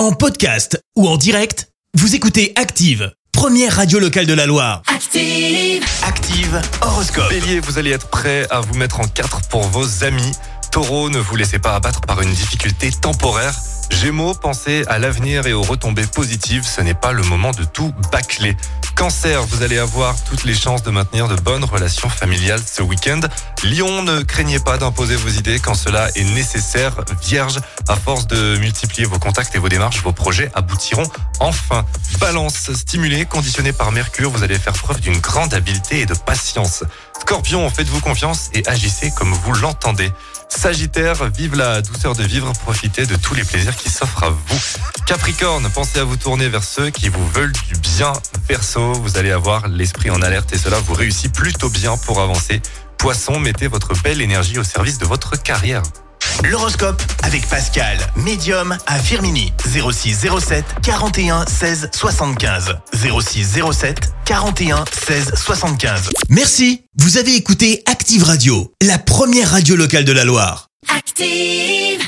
En podcast ou en direct, vous écoutez Active, première radio locale de la Loire. Active. Active Horoscope. Bélier, vous allez être prêt à vous mettre en quatre pour vos amis. Taureau, ne vous laissez pas abattre par une difficulté temporaire. Gémeaux, pensez à l'avenir et aux retombées positives. Ce n'est pas le moment de tout bâcler. Cancer, vous allez avoir toutes les chances de maintenir de bonnes relations familiales ce week-end. Lion, ne craignez pas d'imposer vos idées quand cela est nécessaire. Vierge, à force de multiplier vos contacts et vos démarches, vos projets aboutiront enfin. Balance, stimulé, conditionné par Mercure, vous allez faire preuve d'une grande habileté et de patience. Scorpion, faites-vous confiance et agissez comme vous l'entendez. Sagittaire, vive la douceur de vivre, profitez de tous les plaisirs qui s'offrent à vous. Capricorne, pensez à vous tourner vers ceux qui vous veulent du bien. Verseau, vous allez avoir l'esprit en alerte et cela vous réussit plutôt bien pour avancer. Poisson, mettez votre belle énergie au service de votre carrière. L'horoscope avec Pascal, médium à Firmini. 06 07 41 16 75. 06 07 41 16 75. Merci. Vous avez écouté Active Radio, la première radio locale de la Loire. Active.